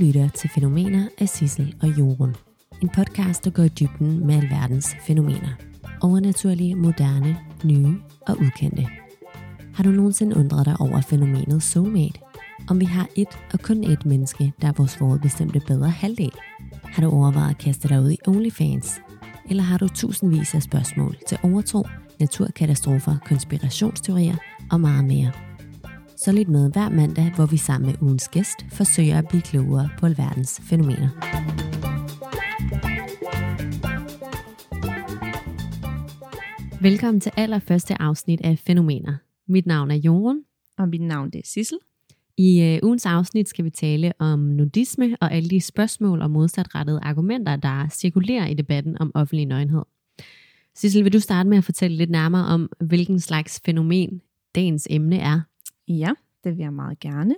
lytter til Fænomener af Sissel og Jorun. En podcast, der går i dybden med alverdens fænomener. Overnaturlige, moderne, nye og ukendte. Har du nogensinde undret dig over fænomenet soulmate? Om vi har et og kun et menneske, der er vores forudbestemte bedre halvdel? Har du overvejet at kaste dig ud i OnlyFans? Eller har du tusindvis af spørgsmål til overtro, naturkatastrofer, konspirationsteorier og meget mere? Så lidt med hver mandag, hvor vi sammen med ugens gæst forsøger at blive klogere på alverdens fænomener. Velkommen til allerførste afsnit af Fænomener. Mit navn er Jorun. Og mit navn det er Sissel. I øh, ugens afsnit skal vi tale om nudisme og alle de spørgsmål og modsatrettede argumenter, der cirkulerer i debatten om offentlig nøgenhed. Sissel, vil du starte med at fortælle lidt nærmere om, hvilken slags fænomen dagens emne er? Ja, det vil jeg meget gerne.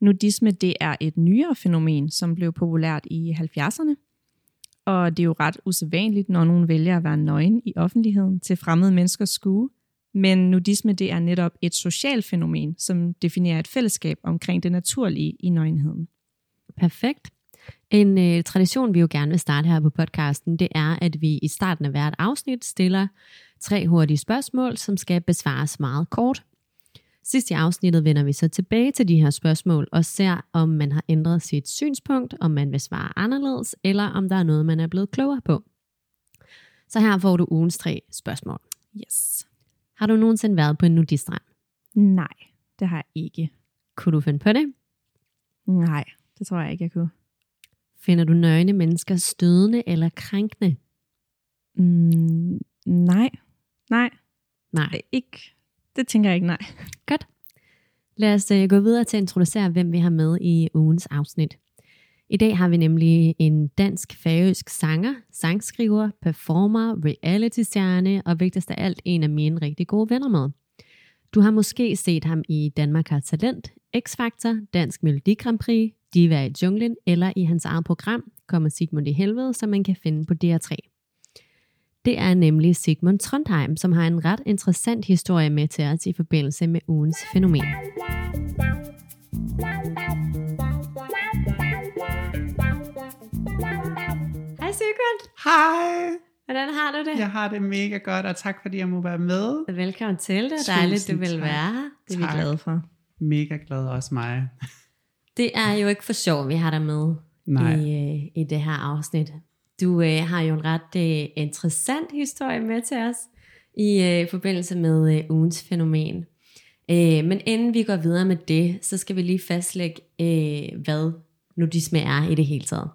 Nudisme det er et nyere fænomen, som blev populært i 70'erne. Og det er jo ret usædvanligt, når nogen vælger at være nøgen i offentligheden til fremmede menneskers skue. Men nudisme det er netop et socialt fænomen, som definerer et fællesskab omkring det naturlige i nøgenheden. Perfekt. En øh, tradition, vi jo gerne vil starte her på podcasten, det er, at vi i starten af hvert afsnit stiller tre hurtige spørgsmål, som skal besvares meget kort. Sidst i afsnittet vender vi så tilbage til de her spørgsmål og ser, om man har ændret sit synspunkt, om man vil svare anderledes, eller om der er noget, man er blevet klogere på. Så her får du ugens tre spørgsmål. Yes. Har du nogensinde været på en nudistrand? Nej, det har jeg ikke. Kunne du finde på det? Nej, det tror jeg ikke, jeg kunne. Finder du nøgne mennesker stødende eller krænkende? Mm, nej, nej, Nej. ikke. Det tænker jeg ikke, nej. Godt. Lad os uh, gå videre til at introducere, hvem vi har med i ugens afsnit. I dag har vi nemlig en dansk-færøsk sanger, sangskriver, performer, reality-stjerne og vigtigst af alt en af mine rigtig gode venner med. Du har måske set ham i Danmark har talent, X-Factor, Dansk Melodi Grand Prix, Diva i junglen eller i hans eget program, Kommer Sigmund i helvede, som man kan finde på DR3. Det er nemlig Sigmund Trondheim, som har en ret interessant historie med til os i forbindelse med ugens fænomen. Hej Sigmund, Hej! hvordan har du det? Jeg har det mega godt, og tak fordi jeg må være med. Velkommen til det. Tusind Dejligt, du vil tak. være her. Det er vi Tak. glade for. Mega glad også mig. Det er jo ikke for sjov, vi har dig med Nej, i, øh, i det her afsnit. Du øh, har jo en ret øh, interessant historie med til os i øh, forbindelse med øh, ugens fænomen. Øh, men inden vi går videre med det, så skal vi lige fastlægge, øh, hvad nudisme er i det hele taget.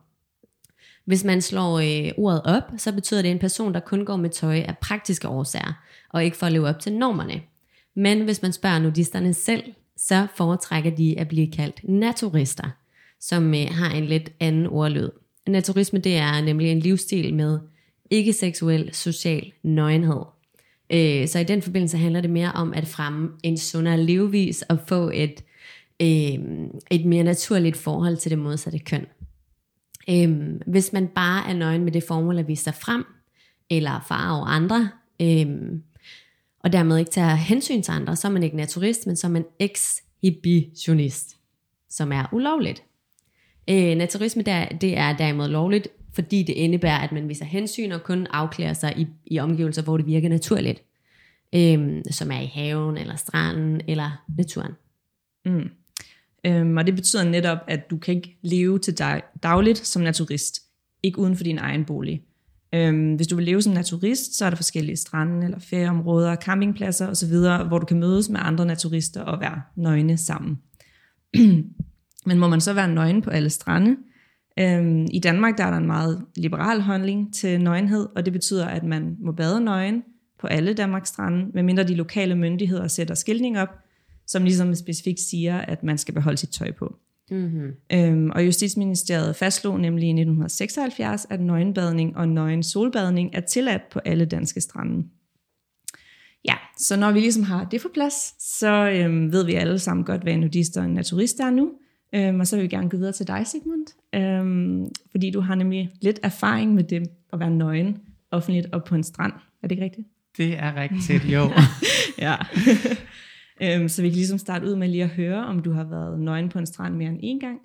Hvis man slår øh, ordet op, så betyder det en person, der kun går med tøj af praktiske årsager, og ikke for at leve op til normerne. Men hvis man spørger nudisterne selv, så foretrækker de at blive kaldt naturister, som øh, har en lidt anden ordlyd. Naturisme det er nemlig en livsstil med ikke-seksuel social nøgenhed. Øh, så i den forbindelse handler det mere om at fremme en sundere levevis og få et, øh, et mere naturligt forhold til det modsatte køn. Øh, hvis man bare er nøgen med det formål at vise sig frem, eller far over andre, øh, og dermed ikke tager hensyn til andre, så er man ikke naturist, men så er man ekshibitionist, som er ulovligt. Øh, naturisme der, det er derimod lovligt, fordi det indebærer, at man viser hensyn og kun afklæder sig i, i omgivelser, hvor det virker naturligt. Øhm, som er i haven, eller stranden, eller naturen. Mm. Øhm, og det betyder netop, at du kan ikke leve til dig dagligt som naturist. Ikke uden for din egen bolig. Øhm, hvis du vil leve som naturist, så er der forskellige strande eller ferieområder, campingpladser osv., hvor du kan mødes med andre naturister og være nøgne sammen. Men må man så være nøgen på alle strande? Øhm, I Danmark der er der en meget liberal holdning til nøgenhed, og det betyder, at man må bade nøgen på alle Danmarks strande, medmindre de lokale myndigheder sætter skiltning op, som ligesom specifikt siger, at man skal beholde sit tøj på. Mm-hmm. Øhm, og Justitsministeriet fastslog nemlig i 1976, at nøgenbadning og nøgen solbadning er tilladt på alle danske strande. Ja, så når vi ligesom har det på plads, så øhm, ved vi alle sammen godt, hvad en nudist og en naturist er nu. Øhm, og så vil vi gerne gå videre til dig, Sigmund. Øhm, fordi du har nemlig lidt erfaring med det at være nøgen offentligt og på en strand. Er det ikke rigtigt? det er rigtigt, jo. Ja. øhm, så vi kan ligesom starte ud med lige at høre, om du har været nøgen på en strand mere end én gang.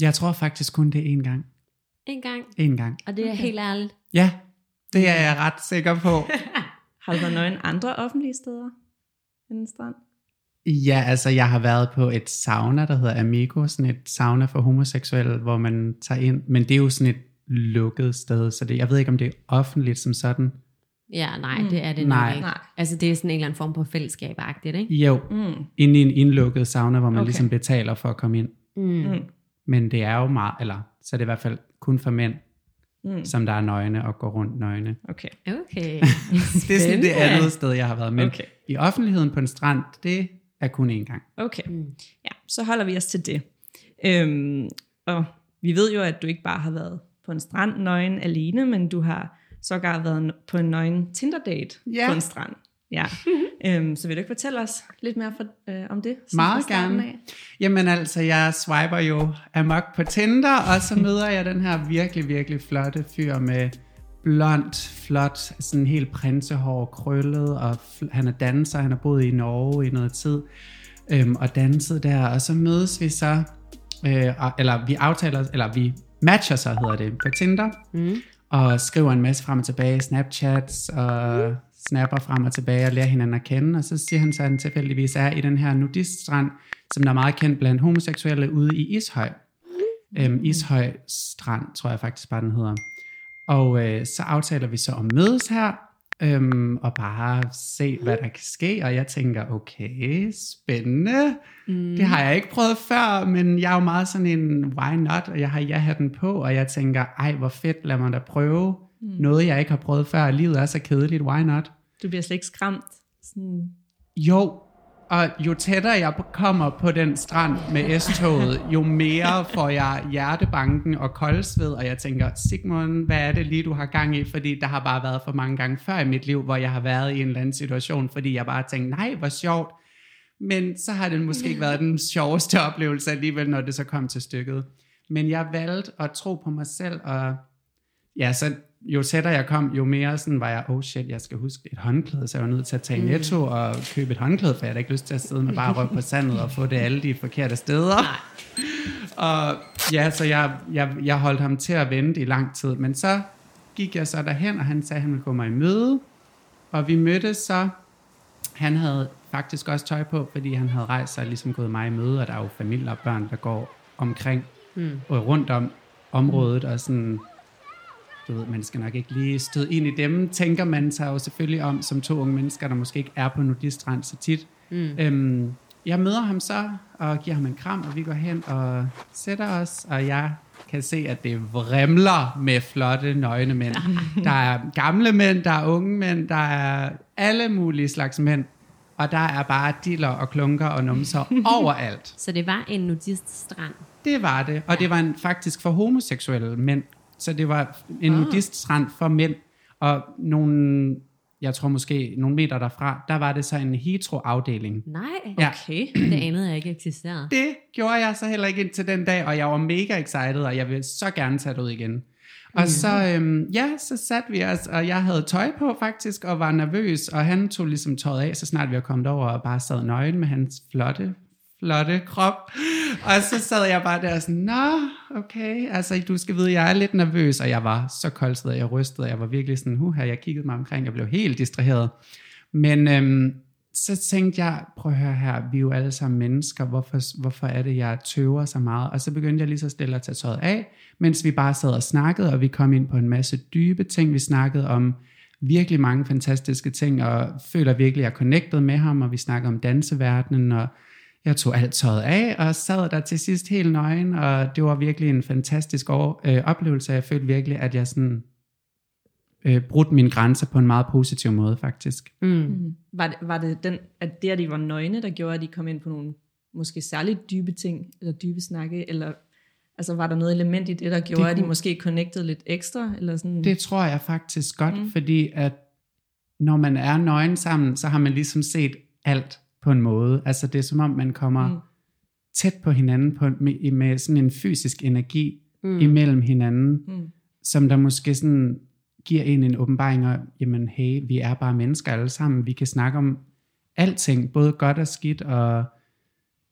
Jeg tror faktisk kun det er én gang. En gang. En gang. Og det er okay. helt ærligt. Ja, det er jeg ret sikker på. Har du været nøgen andre offentlige steder end en strand? Ja, altså jeg har været på et sauna, der hedder Amigo, sådan et sauna for homoseksuelle, hvor man tager ind, men det er jo sådan et lukket sted, så det, jeg ved ikke, om det er offentligt som sådan. Ja, nej, Mm. det er det Nej. nok ikke. Nej. Altså, det er sådan en eller anden form for fællesskab-agtigt, ikke? Jo, Mm. inde i en indlukket sauna, hvor man Okay. ligesom betaler for at komme ind. Mm. Mm. Men det er jo meget, eller så er det i hvert fald kun for mænd, Mm. som der er nøgne og går rundt nøgne. Okay. Okay. Det er sådan det andet sted, jeg har været. Men okay. i offentligheden på en strand, det er kun én gang. Okay. Mm. Ja, så holder vi os til det. Øhm, og vi ved jo, at du ikke bare har været på en strand nøgen alene, men du har sågar været på en nøgen Tinder-date Ja. på en strand. Ja. øhm, så vil du ikke fortælle os lidt mere for, øh, om det? Meget gerne. af? Jamen altså, jeg swiper jo amok på Tinder, og så møder jeg den her virkelig, virkelig flotte fyr med blondt, flot, sådan helt prinsehår, krøllet, og han er danser, han har boet i Norge i noget tid, øhm, og danset der, og så mødes vi så, øh, eller vi aftaler, eller vi matcher så, hedder det, på Tinder, Mm. og skriver en masse frem og tilbage, Snapchats og snapper frem og tilbage og lærer hinanden at kende. Og så siger han så, at han tilfældigvis er i den her nudiststrand, som der er meget kendt blandt homoseksuelle ude i Ishøj. Øhm, Ishøj Strand, tror jeg faktisk bare den hedder. Og øh, så aftaler vi så at mødes her, øhm, og bare se, hvad der kan ske. Og jeg tænker, okay, spændende. Mm. Det har jeg ikke prøvet før, men jeg er jo meget sådan en why not, og jeg har ja-hatten på, og jeg tænker, ej hvor fedt, lad mig da prøve mm. noget, jeg ikke har prøvet før, livet er så kedeligt, why not? Du bliver slet ikke skræmt. Sådan, Jo, og jo tættere jeg kommer på den strand med S-toget, jo mere får jeg hjertebanken og koldsved, og jeg tænker, Sigmund, hvad er det lige, du har gang i? Fordi der har bare været for mange gange før i mit liv, hvor jeg har været i en eller anden situation, fordi jeg bare tænkte, nej, hvor sjovt. Men så har det måske ikke været den sjoveste oplevelse alligevel, når det så kom til stykket. Men jeg valgte at tro på mig selv, og ja, så jo tættere jeg kom, jo mere sådan var jeg, oh shit, jeg skal huske et håndklæde, så jeg var nødt til at tage i netto og købe et håndklæde, for jeg havde ikke lyst til at sidde med bare røv på sandet og få det alle de forkerte steder. Og ja, så jeg, jeg, jeg holdt ham til at vente i lang tid, men så gik jeg så derhen, og han sagde, at han ville gå mig i møde, og vi mødtes så, han havde faktisk også tøj på, fordi han havde rejst sig og ligesom gået mig i møde, og der er jo familier og børn, der går omkring Mm. og rundt om området, og sådan, du ved, man skal nok ikke lige støde ind i dem, tænker man sig jo selvfølgelig om, som to unge mennesker, der måske ikke er på nudistrand så tit. Mm. Øhm, jeg møder ham så, og giver ham en kram, og vi går hen og sætter os, og jeg kan se, at det vrimler med flotte, nøgne mænd. Der er gamle mænd, der er unge mænd, der er alle mulige slags mænd, og der er bare diller og klunker og numser overalt. Så det var en nudiststrand. Det var det, og det var en, faktisk for homoseksuelle mænd. Så det var en Ah. nudiststrand for mænd, og nogle, jeg tror måske nogle meter derfra, der var det så en hetero-afdeling. Nej, Ja. okay. det anede jeg ikke eksisterede. Det gjorde jeg så heller ikke indtil den dag, og jeg var mega excited, og jeg ville så gerne tage det ud igen. Og så, øhm, ja, så satte vi os, og jeg havde tøj på faktisk, og var nervøs, og han tog ligesom tøjet af, så snart vi var kommet over, og bare sad nøgen med hans flotte, flotte krop. Og så sad jeg bare der sådan, nå, okay, altså du skal vide, jeg er lidt nervøs, og jeg var så koldsved, og jeg rystede, og jeg var virkelig sådan, huha, jeg kiggede mig omkring, jeg blev helt distraheret. Men øhm, så tænkte jeg, prøv at høre her, vi er jo alle sammen mennesker, hvorfor, hvorfor er det, jeg tøver så meget? Og så begyndte jeg lige så stille at tage tøjet af, mens vi bare sad og snakkede, og vi kom ind på en masse dybe ting. Vi snakkede om virkelig mange fantastiske ting, og føler virkelig, at jeg er connected med ham, og vi snakkede om danseverdenen, og jeg tog alt tøjet af, og sad der til sidst helt nøgen, og det var virkelig en fantastisk år, øh, oplevelse. Jeg følte virkelig, at jeg sådan øh, brudt mine grænser på en meget positiv måde, faktisk. Mm. Mm. Var det, var det den, at det, at de var nøgne, der gjorde, at de kom ind på nogle måske særligt dybe ting, eller dybe snakke, eller altså var der noget element i det, der gjorde, Det at de kunne- måske connected lidt ekstra, eller sådan? Det tror jeg faktisk godt, mm. fordi at når man er nøgen sammen, så har man ligesom set alt på en måde. Altså det er som om, man kommer Mm. tæt på hinanden på, med, med sådan en fysisk energi Mm. imellem hinanden, Mm. som der måske sådan giver en en åbenbaring af, jamen hey, vi er bare mennesker alle sammen, vi kan snakke om alting, både godt og skidt, og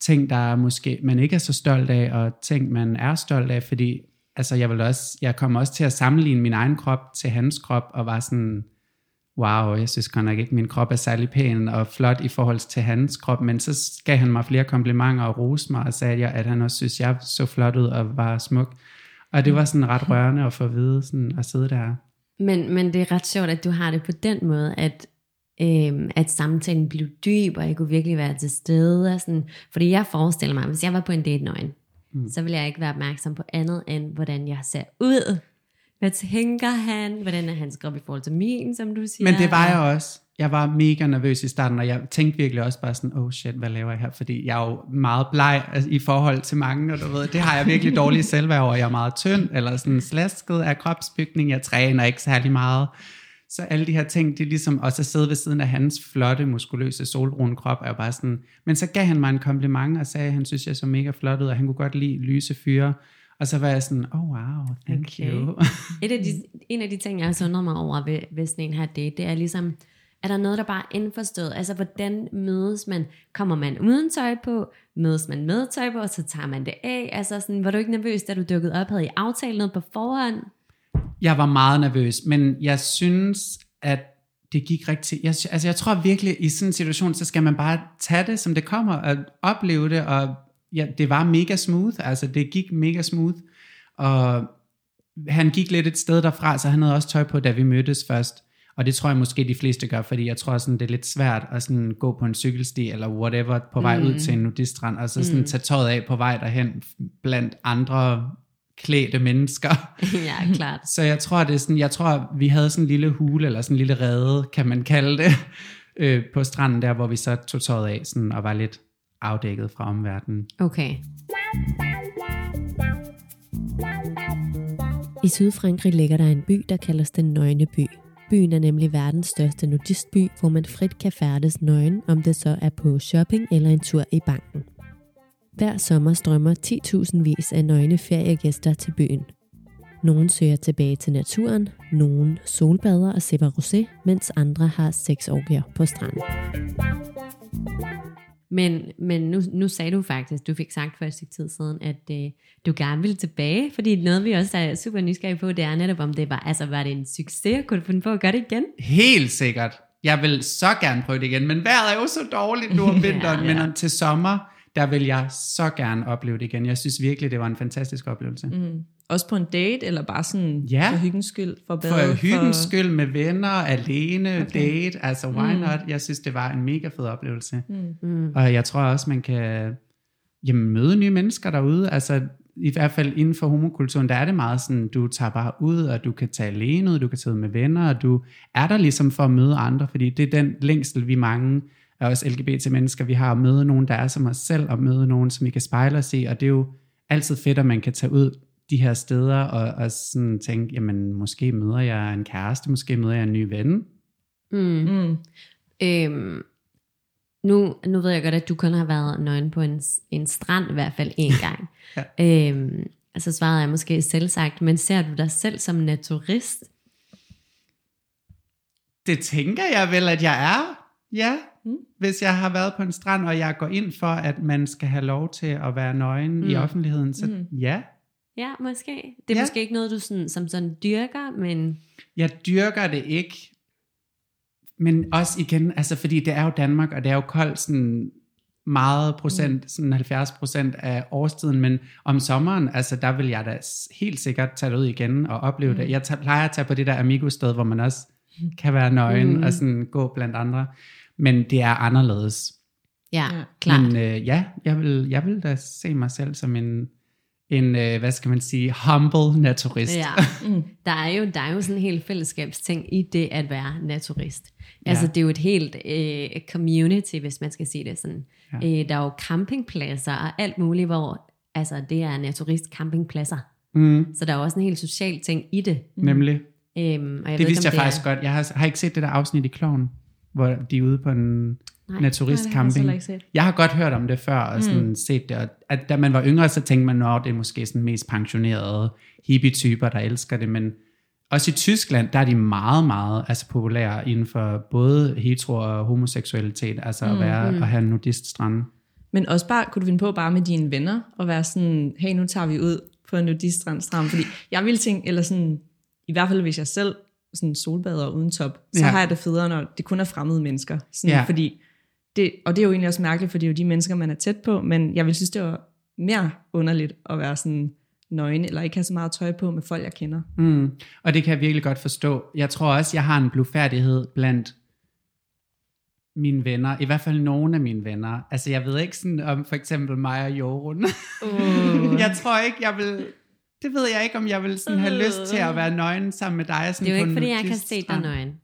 ting, der er måske man ikke er så stolt af, og ting, man er stolt af, fordi altså, jeg, vil også, jeg kom også til at sammenligne min egen krop til hans krop, og var sådan, wow, jeg synes godt nok ikke, min krop er særlig pæn og flot i forhold til hans krop, men så gav han mig flere komplimenter og rose mig, og sagde, at han også synes, jeg så flot ud og var smuk. Og det var sådan ret rørende at få at vide, sådan, at sidde der. Men, men det er ret sjovt, at du har det på den måde, at, øhm, at samtalen blev dyb, og jeg kunne virkelig være til stede. Og sådan, fordi jeg forestiller mig, hvis jeg var på en date nøgen, mm. så ville jeg ikke være opmærksom på andet, end hvordan jeg ser ud. Hvad tænker han? Hvordan er hans krop i forhold til min, som du siger? Men det var jeg også. Jeg var mega nervøs i starten, og jeg tænkte virkelig også bare sådan, oh shit, hvad laver jeg her? Fordi jeg er jo meget bleg altså, i forhold til mange, og du ved, det har jeg virkelig dårlig selvværd over. Jeg er meget tynd, eller sådan slasket af kropsbygning. Jeg træner ikke særlig meget. Så alle de her ting, det er ligesom også at sidde ved siden af hans flotte, muskuløse, solbrune krop, er jo bare sådan, men så gav han mig en kompliment og sagde, at han synes, jeg så mega flot ud, og han kunne godt lide lyse fyre. Og så var jeg sådan, oh wow, thank okay. you. Et af de, en af de ting, jeg har sundret mig over ved, ved sådan en her date, det er ligesom, er der noget, der bare er indforstået? Altså, hvordan mødes man? Kommer man uden tøj på? Mødes man med tøj på, og så tager man det af? Altså, sådan, var du ikke nervøs, da du dukkede op? Havde I aftalt noget på forhånd? Jeg var meget nervøs, men jeg synes, at det gik rigtig... Jeg, altså, jeg tror virkelig, i sådan en situation, så skal man bare tage det, som det kommer, og opleve det, og ja, det var mega smooth, altså det gik mega smooth, og han gik lidt et sted derfra, så han havde også tøj på, da vi mødtes først, og det tror jeg måske de fleste gør, fordi jeg tror sådan, det er lidt svært at sådan gå på en cykelsti eller whatever på vej mm. ud til en nudistrand, og så sådan mm. tage tøjet af på vej derhen blandt andre klædte mennesker. ja, klart. Så jeg tror, det er sådan, jeg tror, vi havde sådan en lille hule, eller sådan en lille rede, kan man kalde det, øh, på stranden der, hvor vi så tog tøjet af sådan, og var lidt afdækket fra omverdenen. Okay. I Sydfrankrig ligger der en by, der kaldes den Nøgne By. Byen er nemlig verdens største nudistby, hvor man frit kan færdes nøgen, om det så er på shopping eller en tur i banken. Hver sommer strømmer 10.000 vis af nøgne feriegæster til byen. Nogle søger tilbage til naturen, nogle solbader og sipper rosé, mens andre har sexorgier på stranden. Men, men nu, nu sagde du faktisk, du fik sagt for et stykke tid siden, at øh, du gerne ville tilbage, fordi noget vi også er super nysgerrige på, det er netop om det var, altså var det en succes, kunne du finde på at gøre det igen? Helt sikkert. Jeg vil så gerne prøve det igen, men vejret er jo så dårligt nu om vinteren, ja, ja. men til sommer, der vil jeg så gerne opleve det igen. Jeg synes virkelig, det var en fantastisk oplevelse. Mm. Også på en date, eller bare sådan ja. for hyggens skyld? For, bade, for hyggens for... skyld med venner, alene, okay. date, altså why mm. not? Jeg synes, det var en mega fed oplevelse. Mm. mm. Og jeg tror også, man kan jamen, møde nye mennesker derude. Altså i hvert fald inden for homokulturen, der er det meget sådan, du tager bare ud, og du kan tage alene ud, du kan tage ud med venner, og du er der ligesom for at møde andre, fordi det er den længsel, vi mange af os LGBT-mennesker, vi har at møde nogen, der er som os selv, og møde nogen, som vi kan spejle os i, og det er jo altid fedt, at man kan tage ud de her steder, og, og sådan tænke, jamen måske møder jeg en kæreste, måske møder jeg en ny ven. Mm. Mm. Øhm, nu, nu ved jeg godt, at du kun har været nøgen på en, en strand i hvert fald en gang. ja. øhm, altså svaret er måske selv sagt, men ser du dig selv som naturist? Det tænker jeg vel, at jeg er. Ja, mm. hvis jeg har været på en strand, og jeg går ind for, at man skal have lov til at være nøgen mm. i offentligheden, så mm. ja. Ja, måske. Det er ja. måske ikke noget, du sådan, som sådan dyrker, men... Jeg dyrker det ikke, men også igen, altså fordi det er jo Danmark, og det er jo koldt sådan meget procent, mm. sådan 70 procent af årstiden, men om sommeren, altså der vil jeg da helt sikkert tage det ud igen og opleve mm. det. Jeg tager, plejer at tage på det der Amigo-sted, hvor man også kan være nøgen mm. og sådan gå blandt andre, men det er anderledes. Ja, klart. Men øh, ja, jeg vil, jeg vil da se mig selv som en en, øh, hvad skal man sige, humble naturist. Ja. Mm. Der, er jo, der er jo sådan en helt fællesskabsting i det at være naturist. Ja. Altså det er jo et helt øh, community, hvis man skal sige det sådan. Ja. Øh, der er jo campingpladser og alt muligt, hvor altså, det er naturist campingpladser. Mm. Så der er også en helt social ting i det. Mm. Nemlig. Øhm, og jeg det ved vidste ikke, jeg faktisk er... godt. Jeg har, har ikke set det der afsnit i Kloven, hvor de er ude på en Nej, naturistcamping. Nej, jeg, jeg har godt hørt om det før, og sådan mm. set det, og at da man var yngre, så tænkte man, at det er måske sådan mest pensionerede hippie-typer, der elsker det, men også i Tyskland, der er de meget, meget altså populære inden for både hetero og homoseksualitet, altså mm, at, være, mm. at have en nudiststrand. Men også bare, kunne du finde på bare med dine venner, og være sådan, hey, nu tager vi ud på en nudiststrand, fordi jeg vil tænke, eller sådan, i hvert fald hvis jeg selv sådan solbader uden top, så Ja. har jeg det federe, når det kun er fremmede mennesker. Sådan, ja. fordi det, og det er jo egentlig også mærkeligt, for det er jo de mennesker, man er tæt på, men jeg vil synes, det var mere underligt at være sådan nøgen, eller ikke have så meget tøj på med folk, jeg kender. Mm. Og det kan jeg virkelig godt forstå. Jeg tror også, jeg har en blufærdighed blandt mine venner, i hvert fald nogle af mine venner. Altså jeg ved ikke sådan om for eksempel mig og Jorun. Uh. jeg tror ikke, jeg vil... Det ved jeg ikke, om jeg vil sådan have lyst til at være nøgen sammen med dig. Sådan Det er jo ikke, fordi jeg kan se dig nøgen.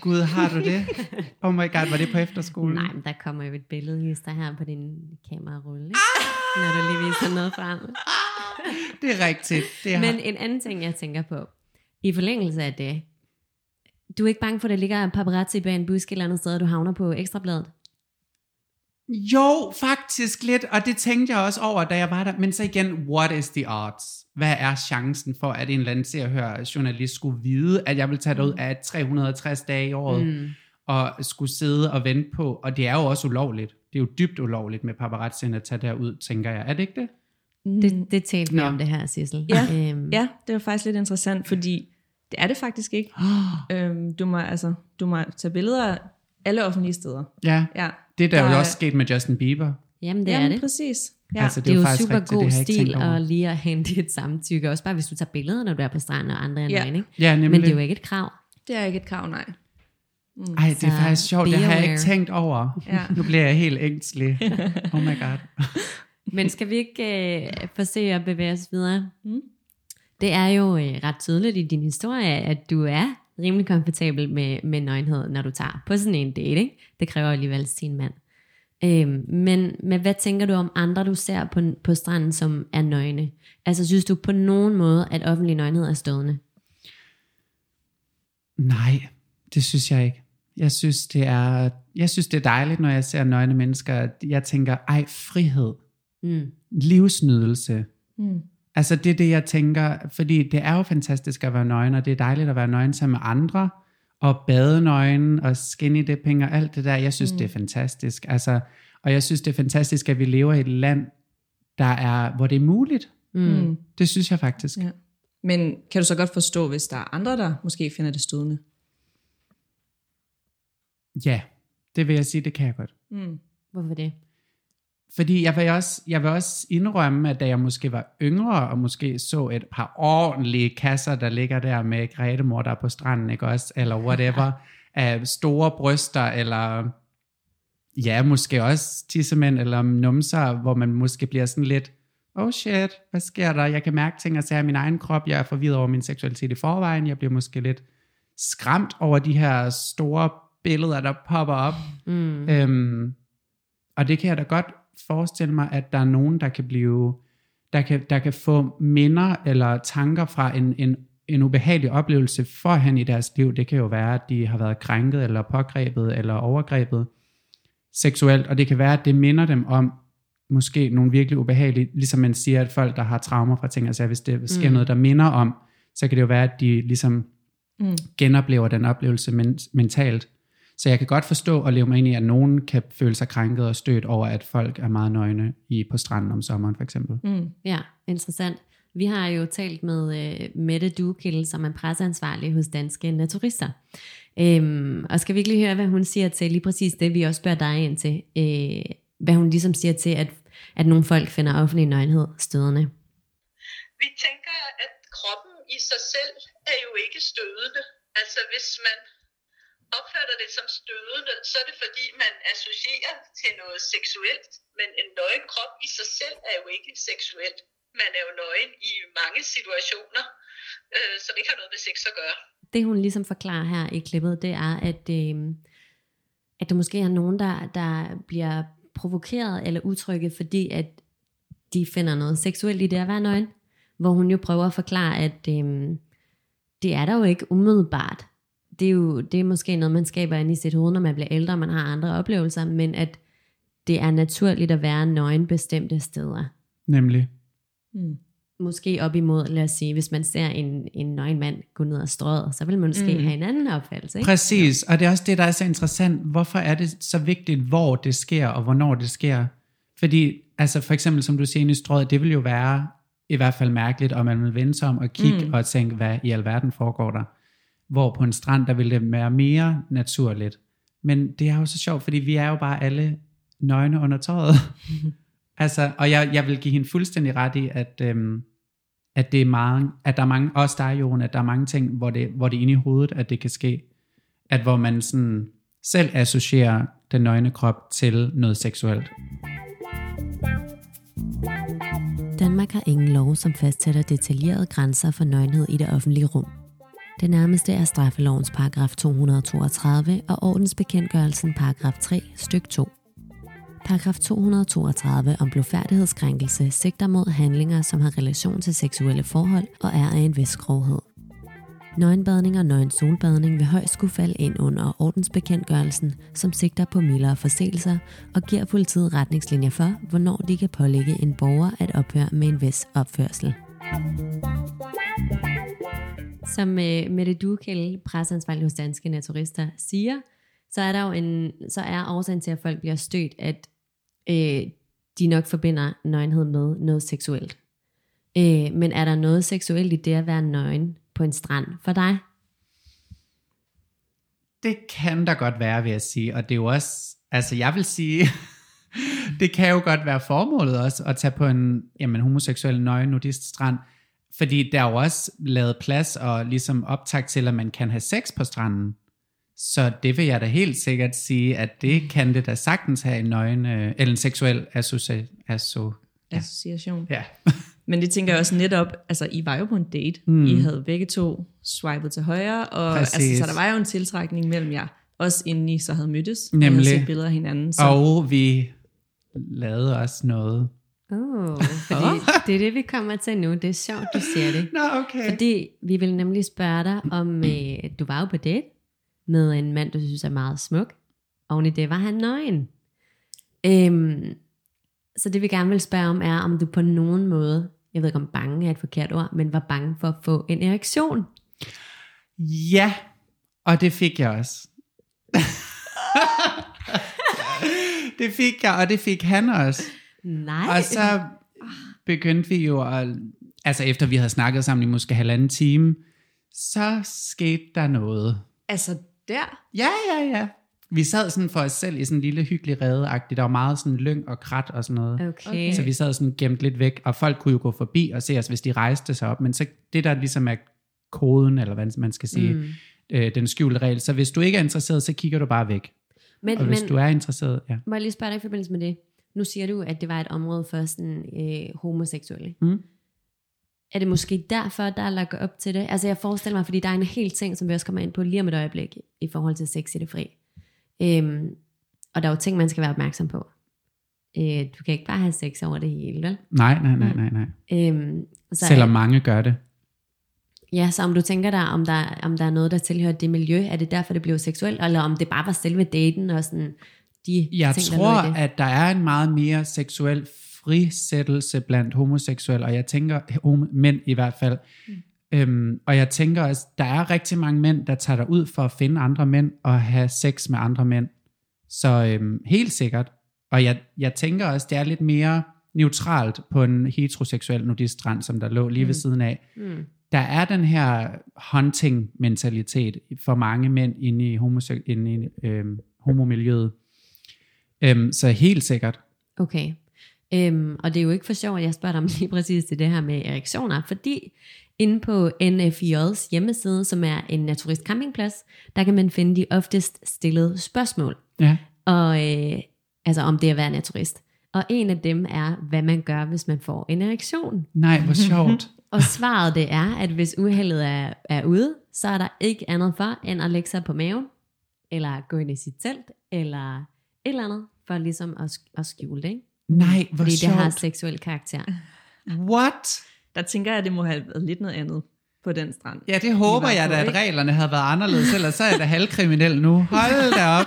Gud, har du det? Oh my god, var det på efterskolen? Nej, men der kommer jo et billede hister her på din kamerarulle, ikke? når du lige viser noget frem. Det er rigtigt. Det har... Men en anden ting, jeg tænker på, i forlængelse af det, du er ikke bange for, at der ligger paparazzi bag en busk eller andet sted, og du havner på ekstrabladet? Jo, faktisk lidt, og det tænkte jeg også over, da jeg var der. Men så igen, what is the odds? Hvad er chancen for, at en eller anden ser hør journalist skulle vide, at jeg vil tage det ud af 360 dage i året, mm. og skulle sidde og vente på, og det er jo også ulovligt. Det er jo dybt ulovligt med paparazzien at tage derud, tænker jeg. Er det ikke det? Det, det talte vi Nå. om det her, Sissel. Ja. Øhm, Ja, det var faktisk lidt interessant, fordi det er det faktisk ikke. øhm, du, må, altså, du må tage billeder alle offentlige steder. Ja, Ja. Det er der, Der jo er- også sket med Justin Bieber. Jamen, det Jamen, er det. præcis. Ja. Altså, Det er jo faktisk super rigtigt, det god stil at lige at hente et samtykke, også bare hvis du tager billeder, når du er på stranden, og andre er Ja. ikke? Ja, nemlig. Men det er jo ikke et krav. det er ikke et krav, nej. Ej, det er Så faktisk sjovt, det har jeg ikke tænkt over. Ja. Nu bliver jeg helt ængstelig. Oh my god. Men skal vi ikke øh, forsøge at bevæge os videre? Mm. Det er jo øh, ret tydeligt i din historie, at du er rimelig komfortabel med, med nøgenhed, når du tager på sådan en date. Ikke? Det kræver alligevel sin mand. Øhm, men, men hvad tænker du om andre, du ser på, på stranden, som er nøgne? Altså synes du på nogen måde, at offentlig nøgenhed er stødende? Nej, det synes jeg ikke. Jeg synes, det er, jeg synes, det er dejligt, når jeg ser nøgne mennesker. Jeg tænker, ej, frihed, Mm. livsnydelse. Mm. Altså det er det, jeg tænker, fordi det er jo fantastisk at være nøgen, og det er dejligt at være nøgen sammen med andre, og bade nøgen, og skinny dipping og alt det der. Jeg synes, mm. det er fantastisk. Altså, og jeg synes, det er fantastisk, at vi lever i et land, der er, hvor det er muligt. Mm. Mm. Det synes jeg faktisk. Ja. Men kan du så godt forstå, hvis der er andre, der måske finder det stødende? Ja, det vil jeg sige, det kan jeg godt. Mm. Hvorfor det? Fordi jeg vil, også, jeg vil også indrømme, at da jeg måske var yngre, og måske så et par ordentlige kasser, der ligger der med Gretemor, der er på stranden, ikke også? Eller whatever, af store bryster, eller ja, måske også tissemænd, eller numser, hvor man måske bliver sådan lidt, oh shit, hvad sker der? Jeg kan mærke ting og sager i min egen krop, jeg er forvirret over min seksualitet i forvejen, jeg bliver måske lidt skræmt over de her store billeder, der popper op. Mm. Øhm, og det kan jeg da godt forestille mig, at der er nogen, der kan blive, der kan, der kan få minder eller tanker fra en, en, en ubehagelig oplevelse forhen i deres liv. Det kan jo være, at de har været krænket eller pågrebet eller overgrebet seksuelt, og det kan være, at det minder dem om måske nogle virkelig ubehagelige, ligesom man siger, at folk, der har traumer fra ting, altså hvis det sker Mm. mm. noget, der minder om, så kan det jo være, at de ligesom Mm. genoplever den oplevelse men, mentalt. Så jeg kan godt forstå og leve mig ind i, at nogen kan føle sig krænket og stødt over, at folk er meget nøgne i, på stranden om sommeren for eksempel. Mm. Ja, interessant. Vi har jo talt med uh, Mette Duekilde, som er presseansvarlig hos Danske Naturister. Øhm, og skal vi ikke lige høre, hvad hun siger til lige præcis det, vi også spørger dig ind til. Øh, hvad hun ligesom siger til, at, at nogle folk finder offentlig nøgenhed stødende. Vi tænker, at kroppen i sig selv er jo ikke stødende. Altså hvis man opfatter det som stødende, så er det fordi, man associerer til noget seksuelt. Men en nøgen krop i sig selv er jo ikke seksuelt. Man er jo nøgen i mange situationer, øh, som ikke har noget med sex at gøre. Det hun ligesom forklarer her i klippet, det er, at, øh, at der måske er nogen, der, der bliver provokeret eller utrygge, fordi at de finder noget seksuelt i det at være nøgen. Hvor hun jo prøver at forklare, at øh, det er der jo ikke umiddelbart. Det er jo det er måske noget, man skaber ind i sit hoved, når man bliver ældre, og man har andre oplevelser, men at det er naturligt at være nøgen bestemte steder. Nemlig. Mm. Måske op imod, lad os sige, hvis man ser en, en nøgen mand gå ned ad strøget, så vil man måske Mm. have en anden opfattelse. Ikke? Præcis, og det er også det, der er så interessant. Hvorfor er det så vigtigt, hvor det sker og hvornår det sker? Fordi, altså for eksempel, som du siger inde i strøget, det vil jo være i hvert fald mærkeligt, og man vil vende sig om og kigge mm. og tænke, hvad i alverden foregår der? Hvor på en strand, der vil det være mere naturligt. Men det er jo så sjovt, fordi vi er jo bare alle nøgne under tøjet. altså, og jeg, jeg vil give hende fuldstændig ret i, at, øhm, at, det er mange, at der er mange, også dig, Jon, at der er mange ting, hvor det, hvor det er inde i hovedet, at det kan ske. At hvor man sådan selv associerer den nøgne krop til noget seksuelt. Danmark har ingen lov, som fastsætter detaljerede grænser for nøgenhed i det offentlige rum. Det nærmeste er straffelovens paragraf 232 og ordensbekendtgørelsen paragraf 3 styk 2. Paragraf 232 om blodfærdighedskrænkelse sigter mod handlinger, som har relation til seksuelle forhold og er af en vis grovhed. Nøgenbadning og nøgen solbadning vil højst skulle falde ind under ordensbekendtgørelsen, som sigter på mildere forseelser og giver politiet retningslinjer for, hvornår de kan pålægge en borger at ophøre med en vis opførsel. Som øh, Mette Dukel, presseansvarlig hos Danske Naturister, siger, så er der jo en, så er årsagen til, at folk bliver stødt, at øh, de nok forbinder nøgenhed med noget seksuelt. Øh, men er der noget seksuelt i det at være nøgen på en strand for dig? Det kan der godt være, vil jeg sige. Og det er jo også, altså jeg vil sige, det kan jo godt være formålet også, at tage på en jamen, homoseksuel nøgen nudist strand. Fordi der er jo også lavet plads og ligesom optag til, at man kan have sex på stranden. Så det vil jeg da helt sikkert sige, at det kan det da sagtens have en nøgen, øh, eller en seksuel associ, asso, ja. Association. ja. Men det tænker jeg også netop, altså I var jo på en date, mm. I havde begge to swipet til højre, og altså, Præcis. så der var jo en tiltrækning mellem jer, også inden I så havde mødtes, og Nemlig. havde set billeder af hinanden. Så. Og vi lavede også noget. Oh, fordi det er det, vi kommer til nu. Det er sjovt, du siger det. Nå, okay. Fordi vi vil nemlig spørge dig om, øh, du var jo på date med en mand, du synes er meget smuk. Og i det var han nøgen. Øhm, så det vi gerne vil spørge om er, om du på nogen måde, jeg ved ikke om bange er et forkert ord, men var bange for at få en erektion. Ja, og det fik jeg også. det fik jeg, og det fik han også. Nej. Og så begyndte vi jo at, altså efter vi havde snakket sammen i måske halvanden time, så skete der noget. Altså der, Ja, ja, ja. Vi sad sådan for os selv i sådan en lille hyggelig rede Der var meget sådan lyng og krat og sådan noget. Okay. Okay. Så vi sad sådan gemt lidt væk, og folk kunne jo gå forbi og se os, hvis de rejste sig op. Men så det der ligesom er koden, eller hvad man skal sige, mm. øh, den skjulte regel. Så hvis du ikke er interesseret, så kigger du bare væk. Men, Og hvis men du er interesseret, ja. må jeg lige spørge dig i forbindelse med det? Nu siger du, at det var et område for sådan, øh, homoseksuelle. Mm. Er det måske derfor, der er lagt op til det? Altså jeg forestiller mig, fordi der er en hel ting, som vi også kommer ind på lige om et øjeblik, i forhold til sex i det fri. Øhm, og der er jo ting, man skal være opmærksom på. Øh, du kan ikke bare have sex over det hele, vel? Nej, nej, nej, nej, nej. Øhm, så Selvom mange gør det. ja, så om du tænker dig, om der, om der er noget, der tilhører det miljø, er det derfor, det blev seksuelt, eller om det bare var selve daten og sådan de Jeg ting, tror, der at der er en meget mere seksuel frisættelse blandt homoseksuelle, og jeg tænker, homo- mænd i hvert fald, mm. øhm, og jeg tænker også, der er rigtig mange mænd, der tager dig ud for at finde andre mænd og have sex med andre mænd. Så øhm, helt sikkert. Og jeg, jeg tænker også, det er lidt mere neutralt på en heteroseksuel nudiststrand, som der lå lige mm. ved siden af. Mm. Der er den her hunting-mentalitet for mange mænd inde i, homose- inde i øhm, homomiljøet. Øhm, så helt sikkert. Okay. Øhm, og det er jo ikke for sjov, at jeg spørger dig om lige præcis til det her med erektioner, fordi inde på NFJ's hjemmeside, som er en naturist campingplads, der kan man finde de oftest stillede spørgsmål. Ja. Og øh, altså om det at være naturist. Og en af dem er, hvad man gør, hvis man får en erektion. Nej, hvor sjovt. Og svaret det er, at hvis uheldet er, er ude, så er der ikke andet for, end at lægge sig på maven, eller gå ind i sit telt, eller et eller andet, for ligesom at, at skjule det. Ikke? Nej, hvor Fordi det sjovt. har seksuel karakter. What? der tænker jeg, at det må have været lidt noget andet på den strand. Ja, det håber jeg da, at reglerne havde været anderledes, ellers så er jeg da halvkriminel nu. Hold da op.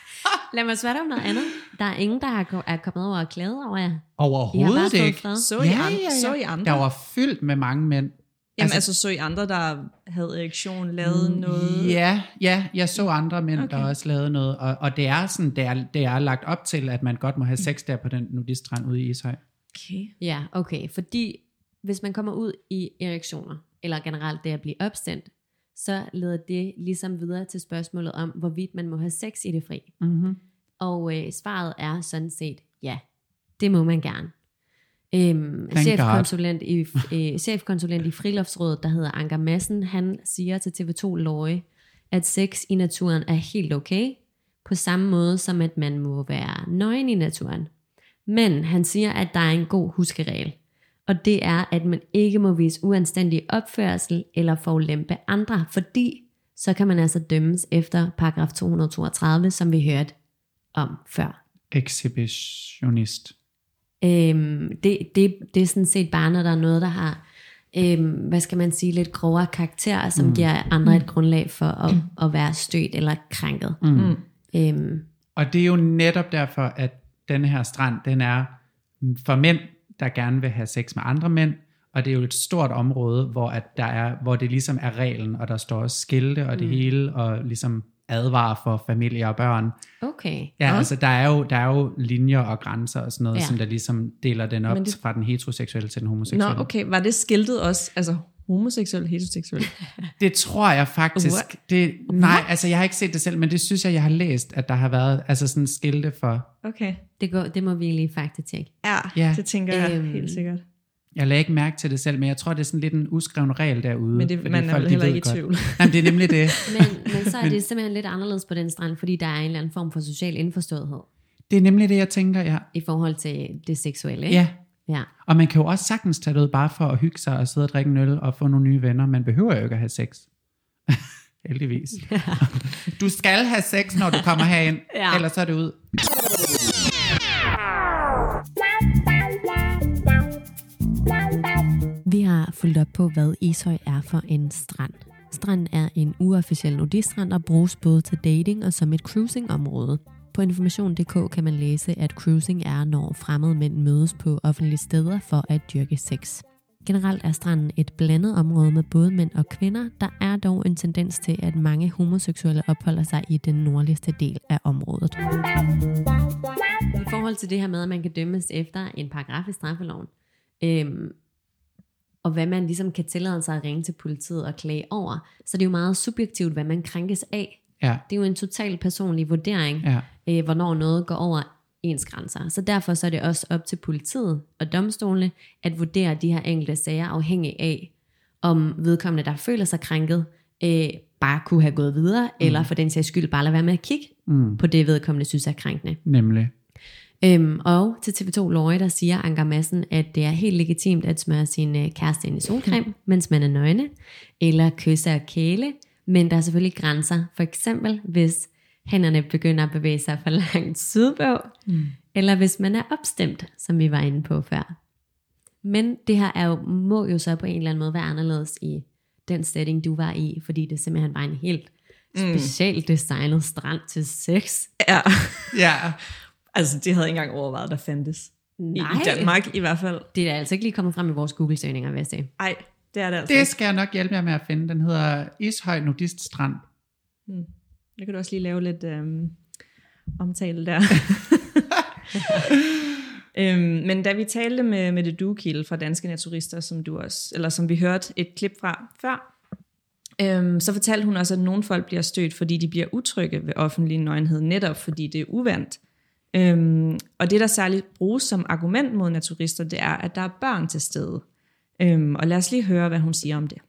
Lad mig spørge dig om noget andet. Der er ingen, der er kommet over og klaget over jer. Overhovedet ikke. Så I, Ja, andre, ja, ja. så I andre? Der var fyldt med mange mænd. Jamen Altså- altså, så I andre, der havde erektion, lavet noget? Ja, ja, jeg så andre mænd, okay. der også lavede noget, og, og det er sådan, det er, det er lagt op til, at man godt må have sex der på den nudiststrand ude i Ishøj. Okay. Ja, okay. Fordi hvis man kommer ud i erektioner, eller generelt det at blive opstemt, så leder det ligesom videre til spørgsmålet om, hvorvidt man må have sex i det fri. Mm-hmm. Og øh, svaret er sådan set, ja, det må man gerne. Øhm, chefkonsulent, i, øh, chefkonsulent i Friluftsrådet, der hedder Anker Madsen, han siger til TV2 Løje, at sex i naturen er helt okay, på samme måde som at man må være nøgen i naturen. Men han siger, at der er en god huskeregel, og det er, at man ikke må vise uanstændig opførsel eller forulempe andre, fordi så kan man altså dømmes efter paragraf 232, som vi hørte om før. Exhibitionist. Øhm, det, det, det er sådan set bare, når der er noget, der har, øhm, hvad skal man sige, lidt grovere karakter, som mm. giver andre et grundlag for at, at være stødt eller krænket. Mm. Øhm, Og det er jo netop derfor, at den her strand, den er for mænd, der gerne vil have sex med andre mænd, og det er jo et stort område, hvor, at der er, hvor det ligesom er reglen, og der står også skilte og det mm. hele, og ligesom advarer for familier og børn. okay. Ja, ja, altså der er, jo, der er jo linjer og grænser og sådan noget, Ja. som der ligesom deler den op Men det... fra den heteroseksuelle til den Nå, homoseksuelle. okay. Var det skiltet også, altså homoseksuel, heteroseksuel? Det tror jeg faktisk. What? Det, nej, altså jeg har ikke set det selv, men det synes jeg, jeg har læst, at der har været altså sådan skilte for... Okay. Det, går, det må vi lige faktatjekke. Ja, Ja. ja. det tænker jeg Øhm. helt sikkert. Jeg lagde ikke mærke til det selv, men jeg tror, det er sådan lidt en uskreven regel derude. Men det, fordi man er folk, heller ikke i tvivl. Jamen, det er nemlig det. Men, men så er det simpelthen lidt anderledes på den strand, fordi der er en eller anden form for social indforståethed Det er nemlig det, jeg tænker, ja. i forhold til det seksuelle. ikke? Ja, ja. og man kan jo også sagtens tage det ud bare for at hygge sig og sidde og drikke en øl og få nogle nye venner. Man behøver jo ikke at have sex. Heldigvis. du skal have sex, når du kommer herind, Ja. ellers så er det ud. har fulgt op på, hvad Ishøj er for en strand. Stranden er en uofficiel nudistrand og bruges både til dating og som et cruisingområde. På information.dk kan man læse, at cruising er, når fremmede mænd mødes på offentlige steder for at dyrke sex. Generelt er stranden et blandet område med både mænd og kvinder. Der er dog en tendens til, at mange homoseksuelle opholder sig i den nordligste del af området. I forhold til det her med, at man kan dømmes efter en paragraf i straffeloven, øhm, og hvad man ligesom kan tillade sig at ringe til politiet og klage over, så det er jo meget subjektivt, hvad man krænkes af. Ja, Det er jo en total personlig vurdering, ja. øh, hvornår noget går over ens grænser. Så derfor så er det også op til politiet og domstolene at vurdere de her enkelte sager afhængig af, om vedkommende, der føler sig krænket, øh, bare kunne have gået videre, mm. eller for den sags skyld bare lade være med at kigge Mm, på det, vedkommende synes er krænkende. nemlig. Øhm, og til TV2 Løje, der siger Anker Madsen, at det er helt legitimt at smøre sin øh, kæreste ind i solcreme, mens man er nøgne, eller kysse og kæle, men der er selvfølgelig grænser. For eksempel, hvis hænderne begynder at bevæge sig for langt sydpå, mm. eller hvis man er opstemt, som vi var inde på før. Men det her er jo, må jo så på en eller anden måde være anderledes i den setting, du var i, fordi det simpelthen var en helt specielt designet strand til sex. Ja, Ja, altså det havde jeg ikke engang overvejet, der fandtes. I, Nej. I Danmark i hvert fald. Det er altså ikke lige kommet frem i vores Google-søgninger, vil jeg sige. Ej, det er det altså det skal jeg nok hjælpe jer med at finde. Den hedder Ishøj Nudist Strand. Det kan du også lige lave lidt øhm, omtale der. øhm, men da vi talte med Mette Dukil fra Danske Naturister, som du også, eller som vi hørte et klip fra før, øhm, så fortalte hun også, at nogle folk bliver stødt, fordi de bliver utrygge ved offentlig nøgenhed, netop fordi det er uvandt. Øhm, og det, der særligt bruges som argument mod naturister, det er, at der er børn til stede. Øhm, og lad os lige høre, hvad hun siger om det.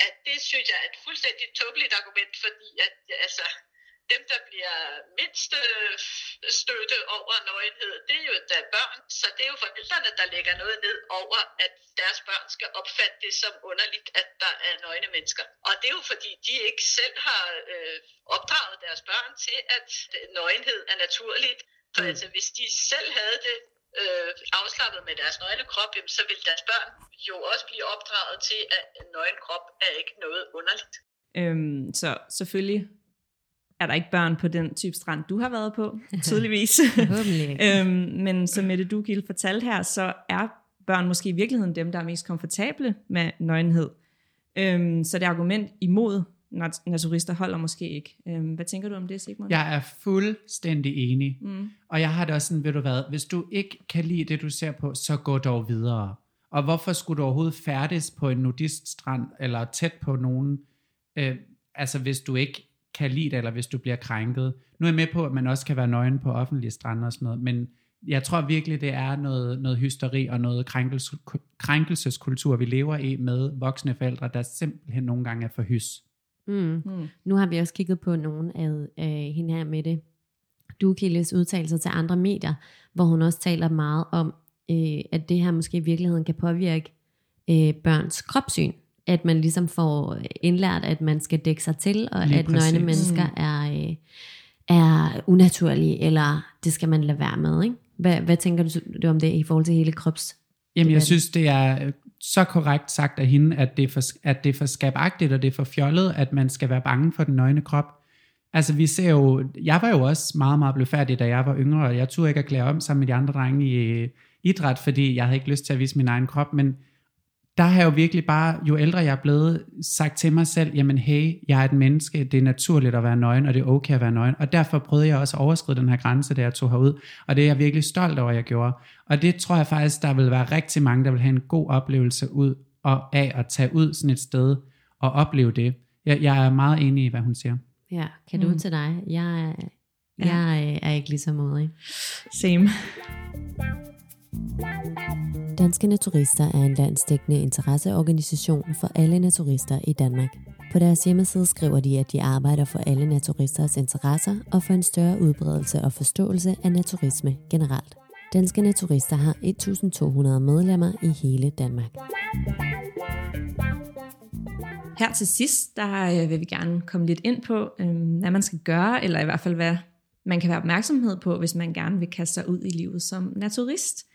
Ja, det synes jeg er et fuldstændig tåbeligt argument, fordi at, altså, dem, der bliver mindst øh, støtte over nøgenhed, det er jo der børn, så det er jo forældrene, der lægger noget ned over, at deres børn skal opfatte det som underligt, at der er nøgne mennesker. Og det er jo fordi, de ikke selv har øh, opdraget deres børn til, at nøgenhed er naturligt. For mm. altså, hvis de selv havde det øh, afslappet med deres nøgne krop, jamen, så vil deres børn jo også blive opdraget til, at en nøgen krop er ikke noget underligt. Øhm, så selvfølgelig er der ikke børn på den type strand, du har været på, tydeligvis. Øhm, men som Mette Dugil fortalte her, så er børn måske i virkeligheden dem, der er mest komfortable med nøgenhed. Øhm, så det argument imod naturister holder måske ikke. Øhm, hvad tænker du om det, Sigmund? Jeg er fuldstændig enig. Mm. Og jeg har det også sådan, ved du hvad, hvis du ikke kan lide det, du ser på, så gå dog videre. Og hvorfor skulle du overhovedet færdes på en nudiststrand, eller tæt på nogen, øh, altså hvis du ikke kan lide det, eller hvis du bliver krænket. Nu er jeg med på, at man også kan være nøgen på offentlige strande og sådan noget, men jeg tror virkelig, det er noget, noget hysteri og noget krænkelse, krænkelseskultur, vi lever i med voksne forældre, der simpelthen nogle gange er for hys. Mm. Mm. Nu har vi også kigget på nogle af øh, hende her med det. Dukildes udtalelser til andre medier, hvor hun også taler meget om, øh, at det her måske i virkeligheden kan påvirke øh, børns kropssyn. At man ligesom får indlært, at man skal dække sig til, og Lige at nøgne præcis. mennesker er, øh, er unaturlige, eller det skal man lade være med. Ikke? Hvad, hvad tænker du, om det i forhold til hele krops? Jamen, jeg synes, det er så korrekt sagt af hende, at det er for, at det er for skabagtigt, og det er for fjollet, at man skal være bange for den nøgne krop. Altså, vi ser jo, jeg var jo også meget, meget blødfærdig, da jeg var yngre, og jeg turde ikke at klæde om sammen med de andre drenge i øh, idræt, fordi jeg havde ikke lyst til at vise min egen krop, men der har jeg jo virkelig bare, jo ældre jeg er blevet, sagt til mig selv, jamen hey, jeg er et menneske, det er naturligt at være nøgen, og det er okay at være nøgen, og derfor prøvede jeg også at overskride den her grænse, da jeg tog herud, og det er jeg virkelig stolt over, at jeg gjorde. Og det tror jeg faktisk, der vil være rigtig mange, der vil have en god oplevelse ud og af at tage ud sådan et sted og opleve det. Jeg, jeg er meget enig i, hvad hun siger. Ja, kan du Mm. til dig? Jeg, er- Ja. jeg øh, er ikke lige så modig. Same. Danske Naturister er en landsdækkende interesseorganisation for alle naturister i Danmark. På deres hjemmeside skriver de, at de arbejder for alle naturisters interesser og for en større udbredelse og forståelse af naturisme generelt. Danske Naturister har 1.200 medlemmer i hele Danmark. Her til sidst, der øh, vil vi gerne komme lidt ind på, øhm, hvad man skal gøre, eller i hvert fald hvad man kan være opmærksomhed på, hvis man gerne vil kaste sig ud i livet som naturist.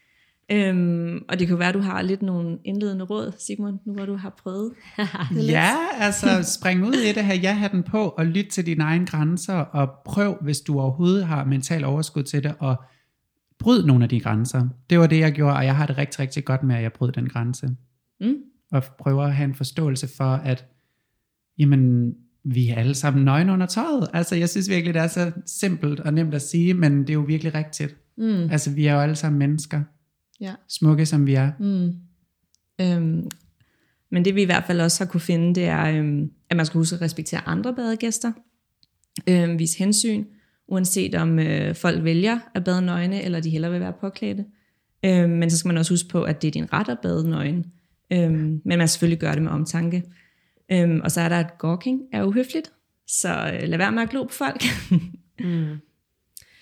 Øhm, og det kan være, at du har lidt nogle indledende råd, Sigmund, nu hvor du har prøvet. Ja, altså spring ud i det her, ja den på, og lyt til dine egne grænser, og prøv, hvis du overhovedet har mental overskud til det, og bryd nogle af de grænser. Det var det, jeg gjorde, og jeg har det rigtig, rigtig godt med, at jeg brød den grænse. Mm. Og prøver at have en forståelse for, at jamen, vi er alle sammen nøgne under tøjet. Altså, jeg synes virkelig, det er så simpelt og nemt at sige, men det er jo virkelig rigtigt. Mm. Altså, vi er jo alle sammen mennesker. Ja. Smukke, som vi er. Mm. Øhm, men det vi i hvert fald også har kunne finde, det er, øhm, at man skal huske at respektere andre badegæster. Øhm, vise hensyn, uanset om øh, folk vælger at bade nøgne, eller de hellere vil være påklædte. Øhm, men så skal man også huske på, at det er din ret at bade nøgen. Øhm, men man selvfølgelig gøre det med omtanke. Øhm, og så er der, at gawking er uhøfligt, så øh, lad være med at glo på folk. Mm.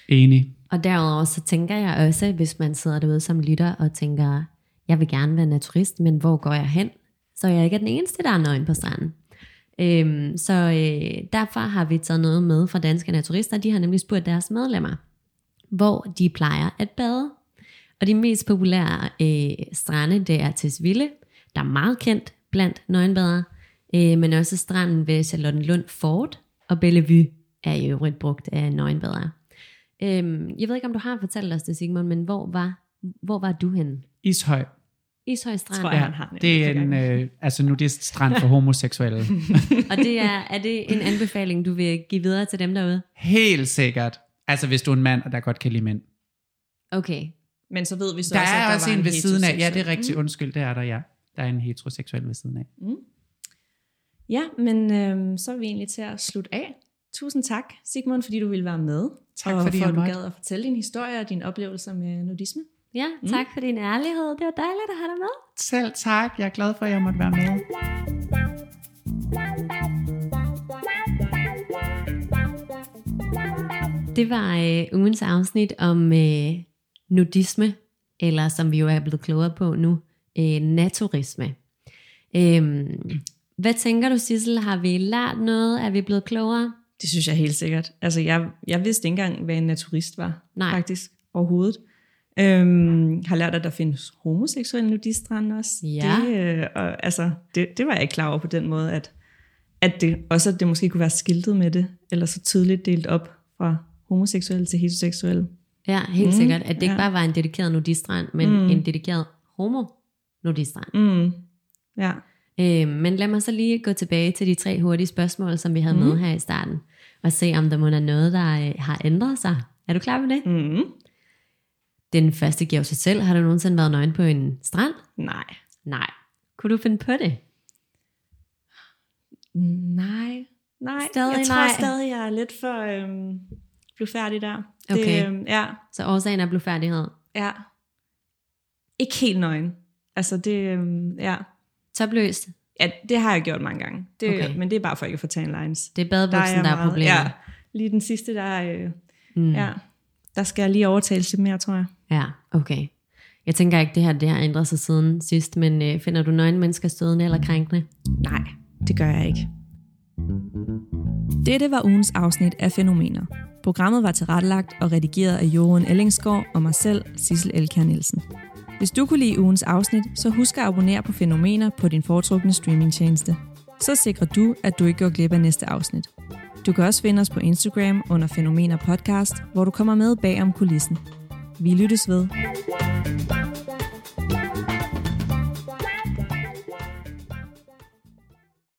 Enig. Og derudover så tænker jeg også, hvis man sidder derude som lytter og tænker, jeg vil gerne være naturist, men hvor går jeg hen? Så jeg ikke er den eneste, der er nøgen på stranden. Øhm, så øh, derfor har vi taget noget med fra Danske Naturister. De har nemlig spurgt deres medlemmer, hvor de plejer at bade. Og de mest populære øh, strande, det er Tisvilde, der er meget kendt blandt nøgenbadere, øh, men også stranden ved Charlottenlund Fort og Bellevue er i øvrigt brugt af nøgenbadere. Øhm, jeg ved ikke, om du har fortalt os det, Sigmund, men hvor var, hvor var du henne? Ishøj. Ishøj Strand. Tror jeg, han har det er en, øh, altså nudist-strand for homoseksuelle. Og det er, er det en anbefaling, du vil give videre til dem derude? Helt sikkert. Altså hvis du er en mand, der godt kan lide mænd. Okay. Men så ved vi så Der også, at er der også var en ved siden af. Ja, det er rigtigt. Undskyld, det er der, ja. Der er en heteroseksuel ved siden af. Ja, men øhm, så er vi egentlig til at slutte af. Tusind tak, Sigmund, fordi du ville være med. Tak, og fordi for at du gad at fortælle din historie og dine oplevelser med nudisme. Ja, tak for din ærlighed. Det var dejligt at have dig med. Selv tak. Jeg er glad for, at jeg måtte være med. Det var øh, ugens afsnit om øh, nudisme, eller som vi jo er blevet klogere på nu, øh, naturisme. Øhm, hvad tænker du, Sissel? Har vi lært noget? Er vi blevet klogere? Det synes jeg helt sikkert. Altså, jeg, jeg vidste ikke engang, hvad en naturist var, Nej. faktisk, overhovedet. Øhm, har lært, at der findes homoseksuelle nudiststrande også. Ja. Det, øh, og, altså, det, det var jeg ikke klar over på den måde, at, at det, også at det måske kunne være skiltet med det, eller så tydeligt delt op fra homoseksuelle til heteroseksuelle. Ja, helt mm, sikkert. At det ikke ja. bare var en dedikeret nudistrand, men. Mm. en dedikeret homo nudistrand. Mm. Ja. Øh, men lad mig så lige gå tilbage til de tre hurtige spørgsmål, som vi havde mm. med her i starten, og se om der må være noget, der øh, har ændret sig. Er du klar med det? Mm. Den første giver sig selv. Har du nogensinde været nøgen på en strand? Nej. Nej. Kunne du finde på det? Nej. Nej, Stadig jeg tror nej. stadig, jeg er lidt for øhm, blufærdig der. Okay. Det, øhm, ja, Så årsagen er blufærdighed. ja. Ikke helt nøgen. Altså det, øhm, ja. Topløs. ja, det har jeg gjort mange gange. Det, Okay. Men det er bare for ikke at få tan lines. Det er badebuksen, der er, meget- problemet. Ja, lige den sidste, der, øh, Mm. ja, der skal jeg lige overtale lidt mere, tror jeg. ja, okay. Jeg tænker ikke, det her det har ændret sig siden sidst, men øh, finder du nøgne mennesker stødende eller krænkende? Nej, det gør jeg ikke. Dette var ugens afsnit af Fænomener. Programmet var tilrettelagt og redigeret af Johan Ellingsgaard og mig selv, Sissel Elkær Nielsen. Hvis du kunne lide ugens afsnit, så husk at abonnere på Fænomener på din foretrukne streamingtjeneste. Så sikrer du, at du ikke går glip af næste afsnit. Du kan også finde os på Instagram under Fænomener Podcast, hvor du kommer med bag om kulissen. Vi lyttes ved.